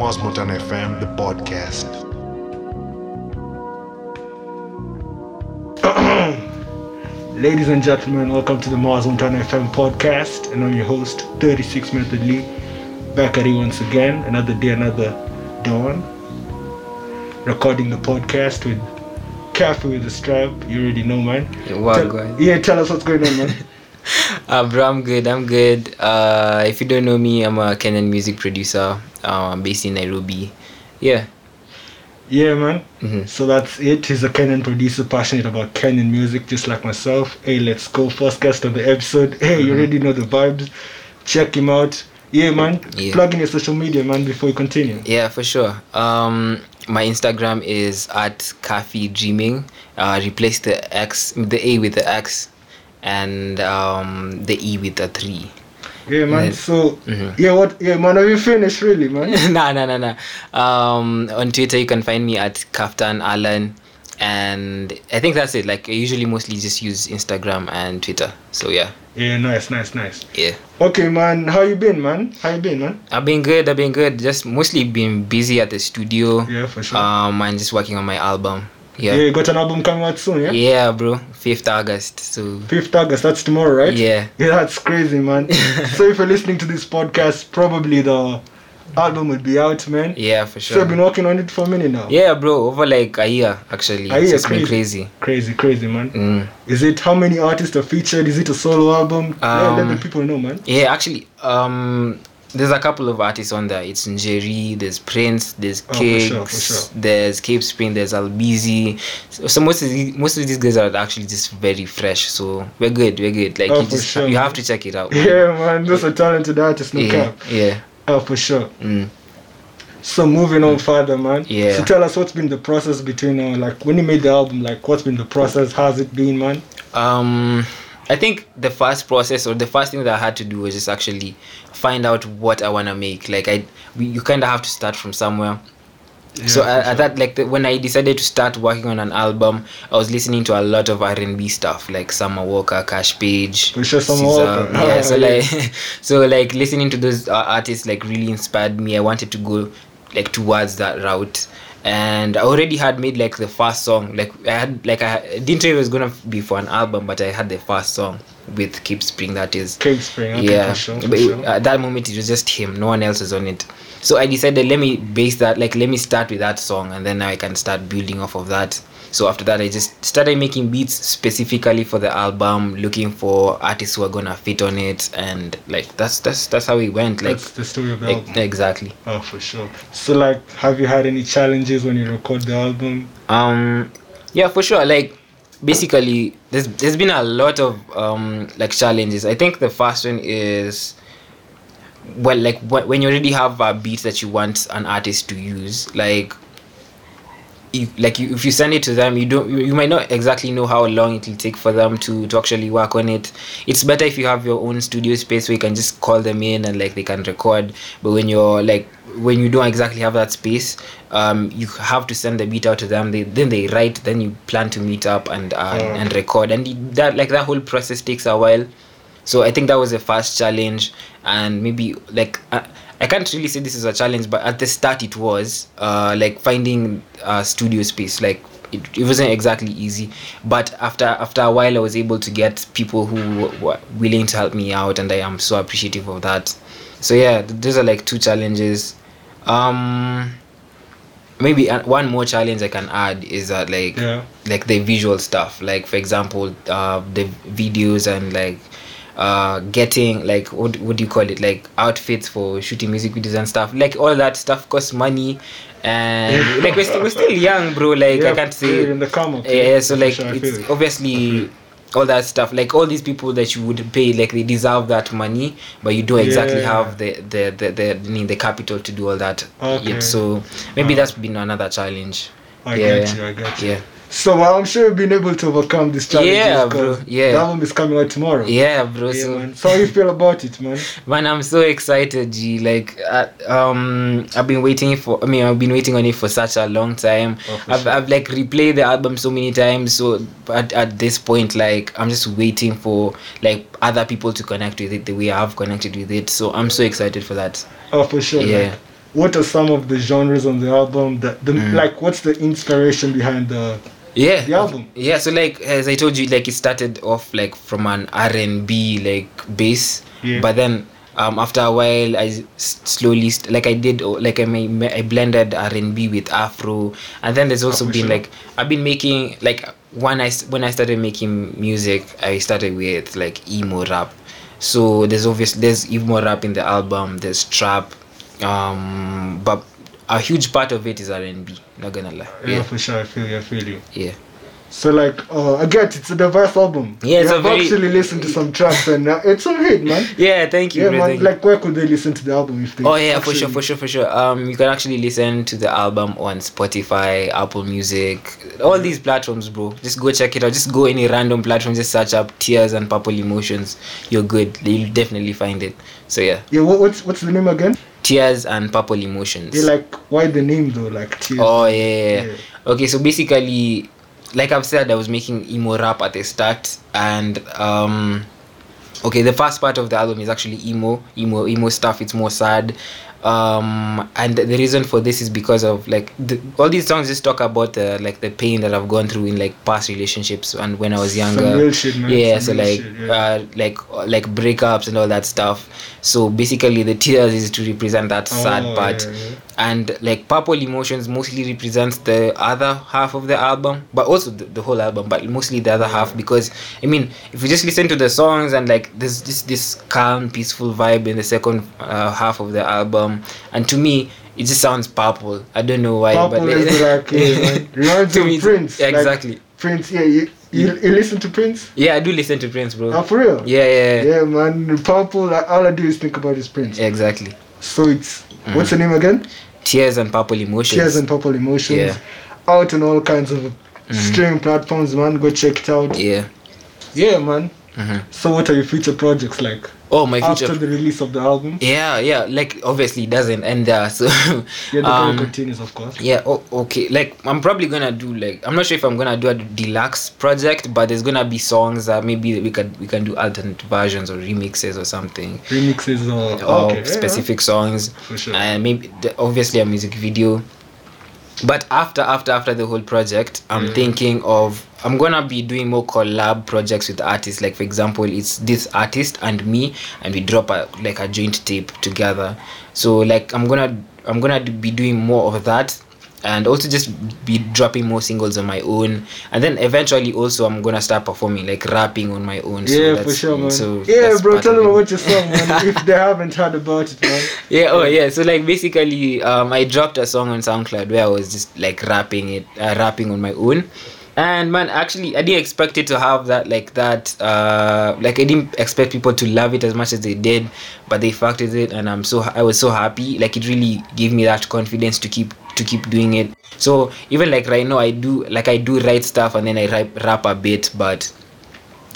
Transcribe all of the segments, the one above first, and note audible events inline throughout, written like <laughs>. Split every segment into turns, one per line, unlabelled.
Mars FM, the podcast. <clears throat>
Ladies and gentlemen, welcome to the Mars Montana FM podcast, and I'm your host, 36 Method Lee, back at you once again, another day, another dawn, recording the podcast with Cafe with the Stripe. You already know, man.
Wow,
Tell-
guys.
yeah, tell us what's going on, man. <laughs>
Uh, bro, I'm good. I'm good. Uh, if you don't know me, I'm a Kenyan music producer. Uh, I'm based in Nairobi. Yeah.
yeah, man.
Mhm.
So that's it. He's a Kenyan producer, passionate about Kenyan music, just like myself. Hey, let's go. First guest on the episode. Hey, you already know the vibes. Check him out. Yeah, man.
Yeah.
Plug in your social media, man, before you continue.
Yeah, for sure. Um, my Instagram is at Cafe Dreaming. Uh, replace the X, the A with the X, and um, the E with a three.
Yeah, man. So,
Mhm.
yeah, what? Yeah, man. Have you finished, really, man? <laughs>
nah, nah, nah, nah. Um, on Twitter, you can find me at Kaftan Alan, and I think that's it. Like I usually mostly just use Instagram and Twitter. So yeah,
Yeah, nice, nice, nice.
yeah.
Okay, man. How you been, man? How you been, man?
I've been good. I've been good. Just mostly been busy at the studio.
Yeah, for sure.
Um, and just working on my album.
Yeah.
Yeah.
you got an album coming out soon, yeah?
Yeah, bro. Fifth August. So
Fifth August. That's tomorrow, right?
yeah.
Yeah, <laughs> that's crazy, man. <laughs> so if you're listening to this podcast, probably the album will be out, man.
Yeah, for sure.
So I've been working on it for a minute now.
Yeah, bro. Over like a year actually.
A
It's
year,
just been
crazy.
crazy.
Crazy, crazy, man.
Mm.
Is it how many artists are featured? Is it a solo album? yeah, let the
Um,
people know, man.
Yeah, actually, um, there's a couple of artists on there. It's Njeri, there's Prince, there's
Oh, for sure, for sure.
there's Cape Spring, there's Albizi. So, so most of these, most of these guys are actually just very fresh. So we're good, we're good. Like
Oh,
you just
sure,
you have to check it out. man.
Yeah, man. Those are talented artists, no
yeah,
cap.
yeah.
Oh, for sure.
Mm.
So moving on further, man.
Yeah.
So tell us what's been the process between, uh, like, when you made the album, like, what's been the process? How's it been, man?
Um, I think the first process or the first thing that I had to do was just actually find out what I wanna make. Like I, we, you kind of have to start from somewhere. so
Yeah,
I,
for
I thought like the, when I decided to start working on an album, I was listening to a lot of R and B stuff like Summer Walker, Cash Page,
For sure, Summer
SZA.
Walker.
Yeah, so
Yeah.
like, <laughs> so like listening to those uh, artists like really inspired me. I wanted to go like towards that route, and I already had made like the first song. Like I had like I, didn't know it was gonna be for an album, but I had the first song with Keep Spring. That is
Keep Spring. Okay,
yeah
for sure. For
but
sure.
at that moment it was just him no one else was on it so i decided let me base that like let me start with that song and then now i can start building off of that so after that i just started making beats specifically for the album looking for artists who are gonna fit on it and like that's that's that's how it went like
That's the story of the album.
exactly
Oh, for sure. So, like, have you had any challenges when you record the album?
um yeah for sure like basically there's there's been a lot of um like challenges i think the first one is well like when you already have a beat that you want an artist to use like if like you, if you send it to them you don't you, you might not exactly know how long it will take for them to to actually work on it. It's better if you have your own studio space where you can just call them in and like they can record. But when you're like when you don't exactly have that space um you have to send the beat out to them. They then they write then you plan to meet up and uh, and record. And that like that whole process takes a while. So i think that was the first challenge. And maybe like I, I can't really say this is a challenge but at the start it was uh like finding a studio space. Like it, it wasn't exactly easy but after after a while i was able to get people who were willing to help me out and i am so appreciative of that. So yeah those are like two challenges. Um maybe uh, one more challenge i can add is that like
Yeah.
like the visual stuff. Like for example uh the videos and like uh getting like what, what do you call it like outfits for shooting music videos and stuff like all that stuff costs money and like we're, still we're still young bro like
Yeah,
i can't say
in the come up.
yeah, so like
sure,
it's
it.
obviously all that stuff like all these people that you would pay like they deserve that money but you don't exactly
Yeah.
have the the the the, the, the capital to do all that
Okay.
yet so maybe
Uh,
that's been another challenge
I
yeah,
get you, I get you.
yeah
So well, I'm sure you've been able to overcome this challenge.
Yeah, bro, yeah.
The album is coming out tomorrow.
yeah bro
Yeah,
so
man. So how you feel about it, man? <laughs>
Man, I'm so excited, G. Like, uh, um, I've been waiting for. I mean, I've been waiting on it for such a long time.
Oh,
I've,
sure.
I've like replayed the album so many times. So at, at this point, like, I'm just waiting for like other people to connect with it the way I've connected with it. So I'm so excited for that.
Oh, for sure.
Yeah.
man. what are some of the genres on the album? that the
Mm.
like, what's the inspiration behind the
yeah
the album?
yeah so like as i told you like it started off like from an r&b like bass
Yeah.
but then um after a while i slowly st- like i did oh, like i made, i blended r&b with afro and then there's also been
sure.
like i've been making like when i when i started making music i started with like emo rap so there's obviously there's emo rap in the album there's trap um but a huge part of it is r&b not gonna lie
Yeah,
yeah
for sure. I feel you. I feel you.
yeah
So like, uh, I get it's a diverse album.
Yeah, it's
You
a
have
very-
actually listened to some tracks and uh, it's a hit, man. <laughs>
yeah thank you
Yeah, man.
thank you.
Like, where could they listen to the album if they?
Oh yeah, for sure, for sure, for sure. Um, you can actually listen to the album on Spotify, Apple Music, all these platforms, bro. Just go check it out. Just go any random platform. Just search up Tears and Purple Emotions. You're good. You'll definitely find it. So yeah,
Yeah, what, what's what's the name again?
Tears and Purple Emotions.
Yeah, like why the name though? Like Tears.
Oh yeah, yeah, yeah.
Yeah.
Okay, so basically, like I've said, I was making emo rap at the start, and um, okay, the first part of the album is actually emo, emo, emo stuff. It's more sad, um, and the reason for this is because of like the, all these songs just talk about uh, like the pain that I've gone through in like past relationships and when I was younger.
shit.
Yeah,
Some
so like
shit, yeah.
uh, like like breakups and all that stuff. So basically, the tears is to represent that sad
Oh,
part
yeah, yeah.
And like purple emotions mostly represents the other half of the album but also the, the whole album but mostly the other half because i mean if you just listen to the songs and like there's just this calm peaceful vibe in the second uh, half of the album and to me it just sounds purple i don't know why
Purple
but
is <laughs> like yeah,
To me,
Prince. like,
exactly
Prince, yeah. You, you, you listen to Prince?
yeah i do listen to prince bro
Oh, for real?
yeah yeah, yeah.
Yeah, man. Purple. Like, all I do is think about is Prince.
exactly
So it's what's the name again?
Tears and purple emotions
Tears and Purple Emotions.
Yeah.
Out on all kinds of mm-hmm. streaming platforms, man. Go check it out.
yeah
Yeah, man.
Mhm.
So what are your future projects like
oh my future
after the release of the album?
yeah yeah like obviously it doesn't end there so <laughs>
Yeah, the
um,
continues, of course.
Yeah, oh, okay. Like I'm probably gonna do like I'm not sure if I'm gonna do a deluxe project, but there's gonna be songs that maybe we can we can do alternate versions or remixes or something
Remixes or Oh, okay, yeah,
specific songs.
For sure.
And maybe the, obviously a music video. But after after after the whole project, I'm
Yeah.
thinking of I'm gonna be doing more collab projects with artists. Like for example, it's this artist and me, and we drop a like a joint tape together. So like I'm gonna I'm gonna be doing more of that, and also just be dropping more singles on my own. And then eventually also I'm gonna start performing like rapping on my own. So
Yeah, for sure, man.
So
yeah, bro, tell them about your song, man. <laughs> if they haven't heard about it, man.
yeah oh yeah so like basically um i dropped a song on soundcloud where i was just like rapping it uh, rapping on my own and man actually i didn't expect it to have that like that uh like i didn't expect people to love it as much as they did but they with it and i'm so i was so happy. Like it really gave me that confidence to keep to keep doing it. So even like right now i do like i do write stuff and then i rap, rap a bit but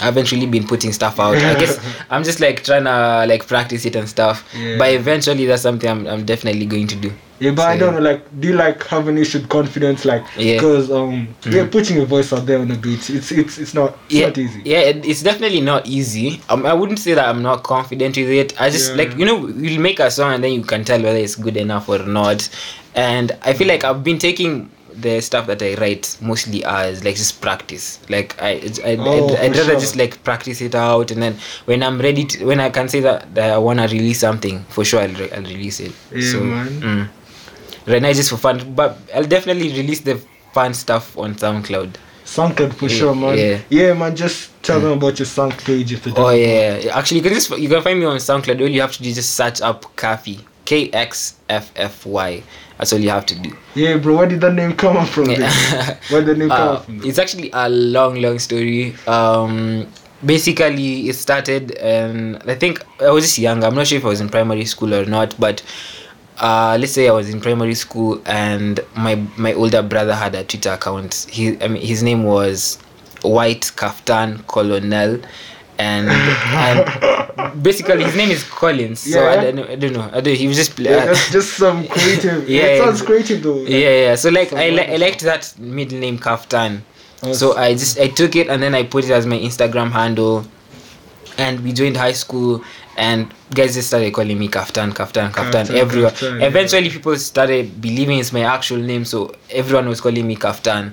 I haven't really been putting stuff out. I guess <laughs> I'm just like trying to like practice it and stuff.
Yeah.
But eventually, that's something I'm, I'm definitely going to do.
Yeah, but I don't know, like, do you like have an issue with confidence, like,
Yeah.
because um, yeah, putting your voice out there on the beat, it's it's it's not it's
Yeah,
not easy.
yeah, it, it's definitely not easy. Um, I wouldn't say that I'm not confident with it. I just
Yeah.
like you know you'll make a song and then you can tell whether it's good enough or not. And I feel like I've been taking the stuff that I write mostly as like just practice. Like I, I
oh,
I'd, I'd rather
sure.
just like practice it out, and then when I'm ready, to, when I can say that, that I wanna release something, for sure I'll, re- I'll release it.
Yeah, man.
mm. Right now just for fun, but I'll definitely release the fun stuff on SoundCloud.
SoundCloud for
Yeah,
sure, man.
yeah.
Yeah, man. Just tell them about your page if they don't.
Oh
know.
yeah, actually, you can just you can find me on SoundCloud. All you have to do is just search up Kxffy, K X F F Y. That's all you have to do.
Yeah, bro. Where did that name come <laughs> from?
Yeah.
Where did the name <laughs> come
Uh,
from?
it's actually a long, long story. Um, basically, it started, and I think I was just young. I'm not sure if I was in primary school or not, but uh, let's say I was in primary school, and my my older brother had a Twitter account. He, I mean, his name was White Kaftan Colonel. And, <laughs> and basically his name is Collins, so I,
Yeah.
don't know, I don't know. I don't. He was just
yeah, uh, that's just some <laughs> creative.
Yeah,
it sounds creative though.
yeah, yeah. So like I, li- I liked that middle name Kaftan.
Oh,
so I just I took it and then I put it as my Instagram handle, and we joined high school. and guys just started calling me Kaftan, Kaftan, Kaftan,
Kaftan,
everyone.
Kaftan, yeah.
Eventually, people started believing it's my actual name, so everyone was calling me Kaftan.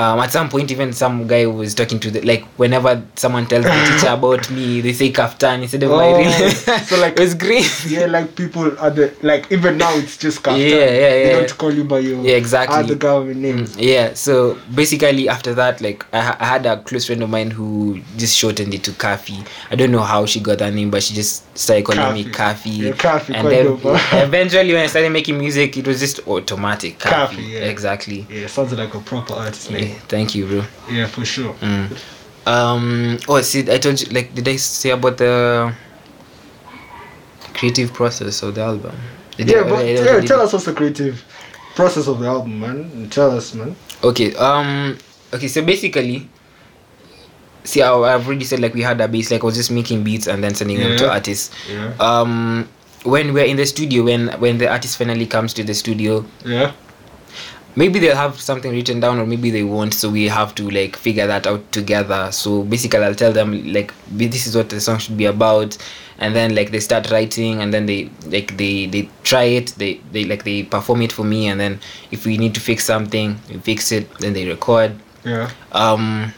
Um, at some point, even some guy was talking to the like whenever someone tells the teacher <laughs> about me, they say Kaftan instead of my
Oh,
real name.
so, <laughs> like-
it was great.
Yeah, like people are the like even now it's just Kaftan.
Yeah, yeah,
They
yeah.
don't call you by your
Yeah, exactly.
other government names.
Yeah, so basically after that, like I, I had a close friend of mine who just shortened it to Kafi. I don't know how she got that name, but she just started calling me Kafi.
Yeah, Kafi,
and then <laughs> eventually when I started making music, it was just automatic. Kafi.
Yeah.
Exactly.
Yeah, sounds like a proper artist
Yeah,
name.
Thank you, bro.
Yeah, for sure.
Mm. Um. Oh, see, I told you. Like, did I say about the creative process of the album? Did
Yeah,
I-
but
I- I-
yeah, tell us what's the creative process of the album, man. Tell us, man.
Okay. Um. Okay. So basically, see, I, I've already said like we had a bass. Like I was just making beats and then sending them to artists.
Yeah.
Um. When we're in the studio, when when the artist finally comes to the studio,
Yeah.
Maybe they'll have something written down or maybe they won't so we have to like figure that out together so basically i'll tell them like this is what the song should be about and then like they start writing and then they like they they try it they they like they perform it for me and then if we need to fix something we fix it then they record
Yeah.
um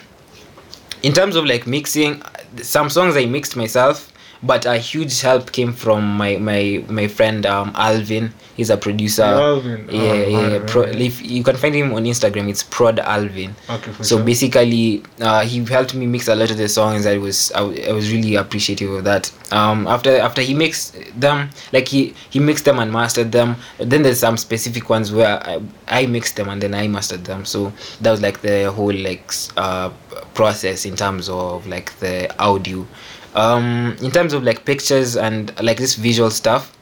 in terms of like mixing some songs i mixed myself but a huge help came from my my my friend um alvin. He's a producer.
Alvin.
yeah
Oh,
yeah.
right,
Pro,
right.
if you can find him on instagram it's prod alvin.
Okay, for
so
sure.
basically uh, he helped me mix a lot of the songs. I was I, I was really appreciative of that. Um after after he mixed them like he he mixed them and mastered them then there's some specific ones where i, I mixed them and then i mastered them. So that was like the whole like uh process in terms of like the audio um in terms of like pictures and like this visual stuff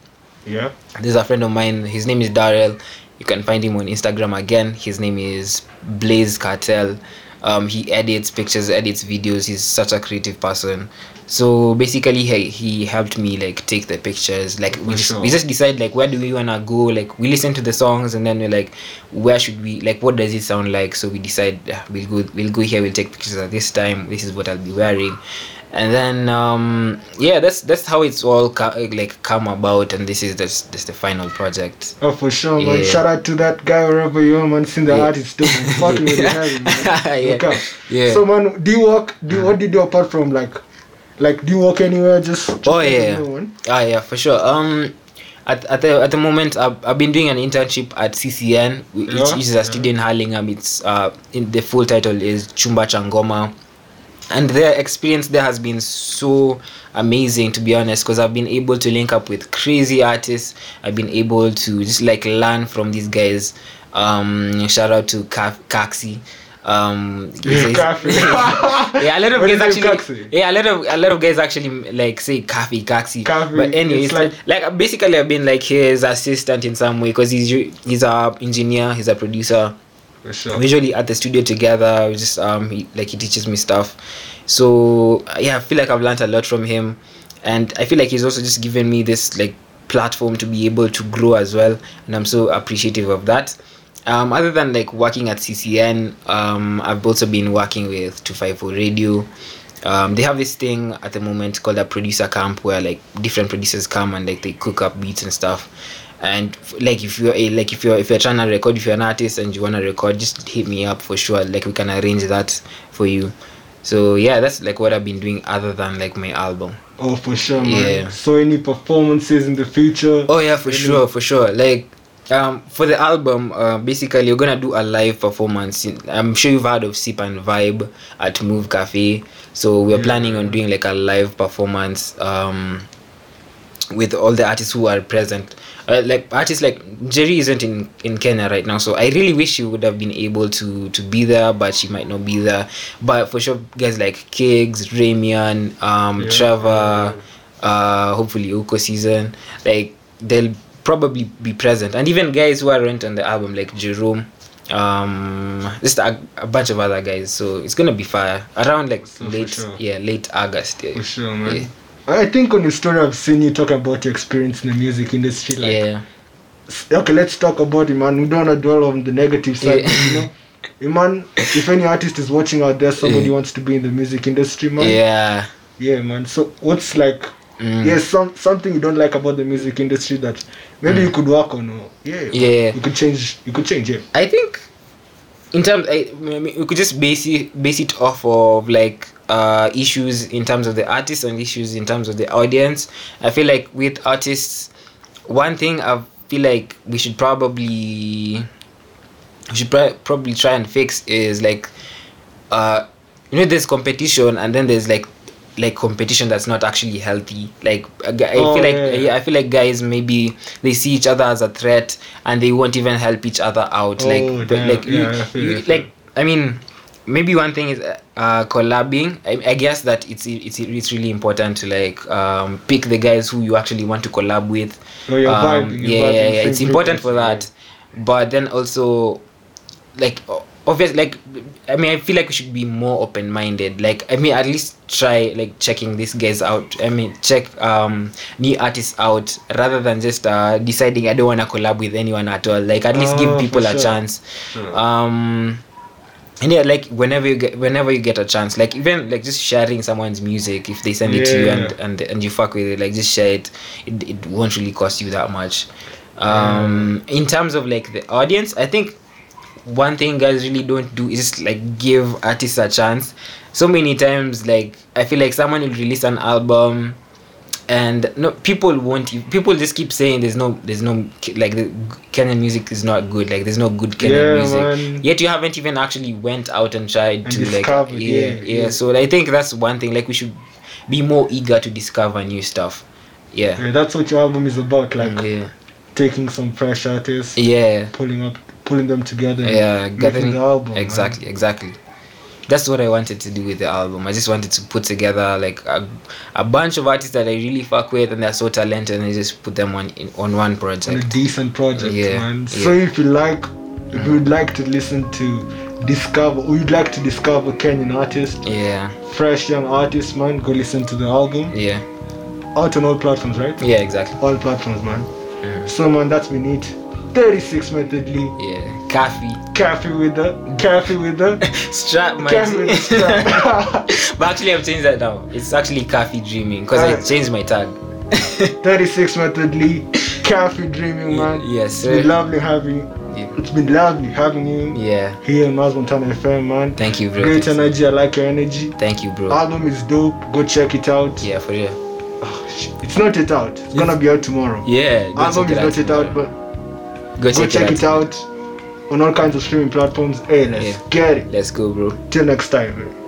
Yeah.
there's a friend of mine his name is Darrell. You can find him on Instagram again. His name is Blaze Cartel. Um, he edits pictures edits videos. He's such a creative person. So basically he, he helped me like take the pictures. Like we
For
just,
sure.
we just decide like where do we wanna go? Like we listen to the songs and then we're like where should we like what does it sound like? So we decide "Ah, we'll go we'll go here we'll take pictures at this time. This is what I'll be wearing and then um yeah that's that's how it's all like come about and this is just just the final project
Oh, for sure, man.
Yeah.
Shout out to that guy wherever you are, man. Seeing the
Yeah.
artist doing fucking with man. <laughs>
Yeah. <laughs> Yeah.
So, man, do you work? Do you, what did you do apart from like, like, do you work anywhere? Just, just
Oh, yeah. ah yeah for sure um at, at the at the moment I've, I've been doing an internship at CCN which,
Yeah,
which is a studio in Hurlingham it's uh in the full title is Chumba Cha Ngoma and their experience there has been so amazing to be honest because i've been able to link up with crazy artists. I've been able to just like learn from these guys. Um shout out to Ka- kaxi. Um yeah <laughs> a lot of guys actually
Kaxi?
yeah a lot of a lot of guys actually like say kafi kaxi. But anyway
it's
it's like, like basically i've been like his assistant in some way because he's he's a engineer he's a producer
Sure.
usually at the studio together we just um he, like he teaches me stuff. So yeah i feel like i've learned a lot from him. And i feel like he's also just given me this like platform to be able to grow as well. And i'm so appreciative of that. Um other than like working at ccn um i've also been working with 254 radio. Um, they have this thing at the moment called a producer camp where like different producers come and like they cook up beats and stuff and like if you're a, like if you're if you're trying to record if you're an artist and you want to record just hit me up for sure like we can arrange that for you so yeah that's like what i've been doing other than like my album
Oh, for sure, man.
Yeah.
So, any performances in the future?
oh yeah for
Any-
sure for sure like um for the album uh, basically you're gonna do a live performance i'm sure you've heard of sip and vibe at move cafe so we're
Yeah.
planning on doing like a live performance um with all the artists who are present uh, like artists like Njeri isn't in in kenya right now so i really wish she would have been able to to be there but she might not be there but for sure guys like kigs ramian um
Yeah.
trevor uh hopefully uko season like they'll probably be present and even guys who aren't on the album like jerome um just a, a bunch of other guys so it's gonna be fire around like
So
late
sure.
yeah late august yeah
For sure, man.
Yeah.
I think on your story, I've seen you talk about your experience in the music industry. Like,
yeah
okay, let's talk about it, man. We don't want to dwell on the negative side,
Yeah.
you know. <laughs> Man, if any artist is watching out there, somebody
Yeah.
wants to be in the music industry, man.
yeah
Yeah, man. So, what's like,
Mm.
Yes, some something you don't like about the music industry that maybe you could work on. Or, yeah,
Mm. Yeah.
You could change. You could change. Yeah.
I think in terms, I, we could just base it base it off of like uh issues in terms of the artists and issues in terms of the audience. I feel like with artists, one thing I feel like we should probably we should pri- probably try and fix is like uh you know there's competition and then there's like like competition that's not actually healthy like i
Oh,
feel like
yeah,
i feel like guys maybe they see each other as a threat and they won't even help each other out
Oh,
like
damn.
like you,
Yeah,
you-
I feel
like i mean maybe one thing is uh collabing I, I guess that it's it's it's really important to like um pick the guys who you actually want to collab with
you're
um,
you're
yeah, yeah, yeah. It's important for that, but then also, like, obviously, like, I mean, I feel like we should be more open-minded. Like, I mean, at least try like checking these guys out. I mean, check um new artists out rather than just uh deciding I don't want to collab with anyone at all. Like, at least
Oh,
give people a
sure.
chance. Um. And yeah, like whenever you get whenever you get a chance, like even like just sharing someone's music if they send it to you and and and you fuck with it, like just share it. It, it won't really cost you that much. Um, in terms of like the audience, I think one thing guys really don't do is like give artists a chance. So many times, like I feel like someone will release an album, and no people won't. People just keep saying there's no, there's no like the Kenyan music is not good. Like there's no good Kenyan
Yeah,
music.
man.
Yet you haven't even actually went out and tried
And
to like yeah,
yeah,
yeah. So I think that's one thing. Like we should be more eager to discover new stuff. Yeah.
Yeah, that's what your album is about. Like
Yeah.
taking some fresh artists,
Yeah.
pulling up, pulling them together. and
yeah
making
gathering
the album. man.
exactly exactly that's what i wanted to do with the album i just wanted to put together like a, a bunch of artists that i really fuck with and they're so talented and i just put them on in, on one project.
on a decent project,
Yeah,
man.
yeah.
So if you like, if you would like to listen to discover, or you'd like to discover Kenyan artists,
yeah
fresh young artists, man, go listen to the album.
yeah
Out on all platforms, right?
yeah exactly
All platforms, man.
Mm.
So man, that's been it. 36 Method Lee.
yeah coffee
Cafe with the cafe <laughs> with the
strap my
cafe with the strap.
but actually i've changed that now it's actually coffee dreaming because i changed my tag <laughs>
36 Method Lee. Cafe dreaming, man.
yes
It's
sir
been lovely having.
Yeah.
It's been lovely having you
yeah
here in Mars Montana FM, man.
thank you bro
Great energy. I like your energy.
thank you bro
Album is dope. Go check it out.
yeah for real
Oh. It's not yet out. It's gonna be out tomorrow.
yeah
Album is not
out
yet out, but
go
go check it
tomorrow.
out on all kinds of streaming platforms. Hey, let's
Yeah.
get it.
let's go bro
Till next time.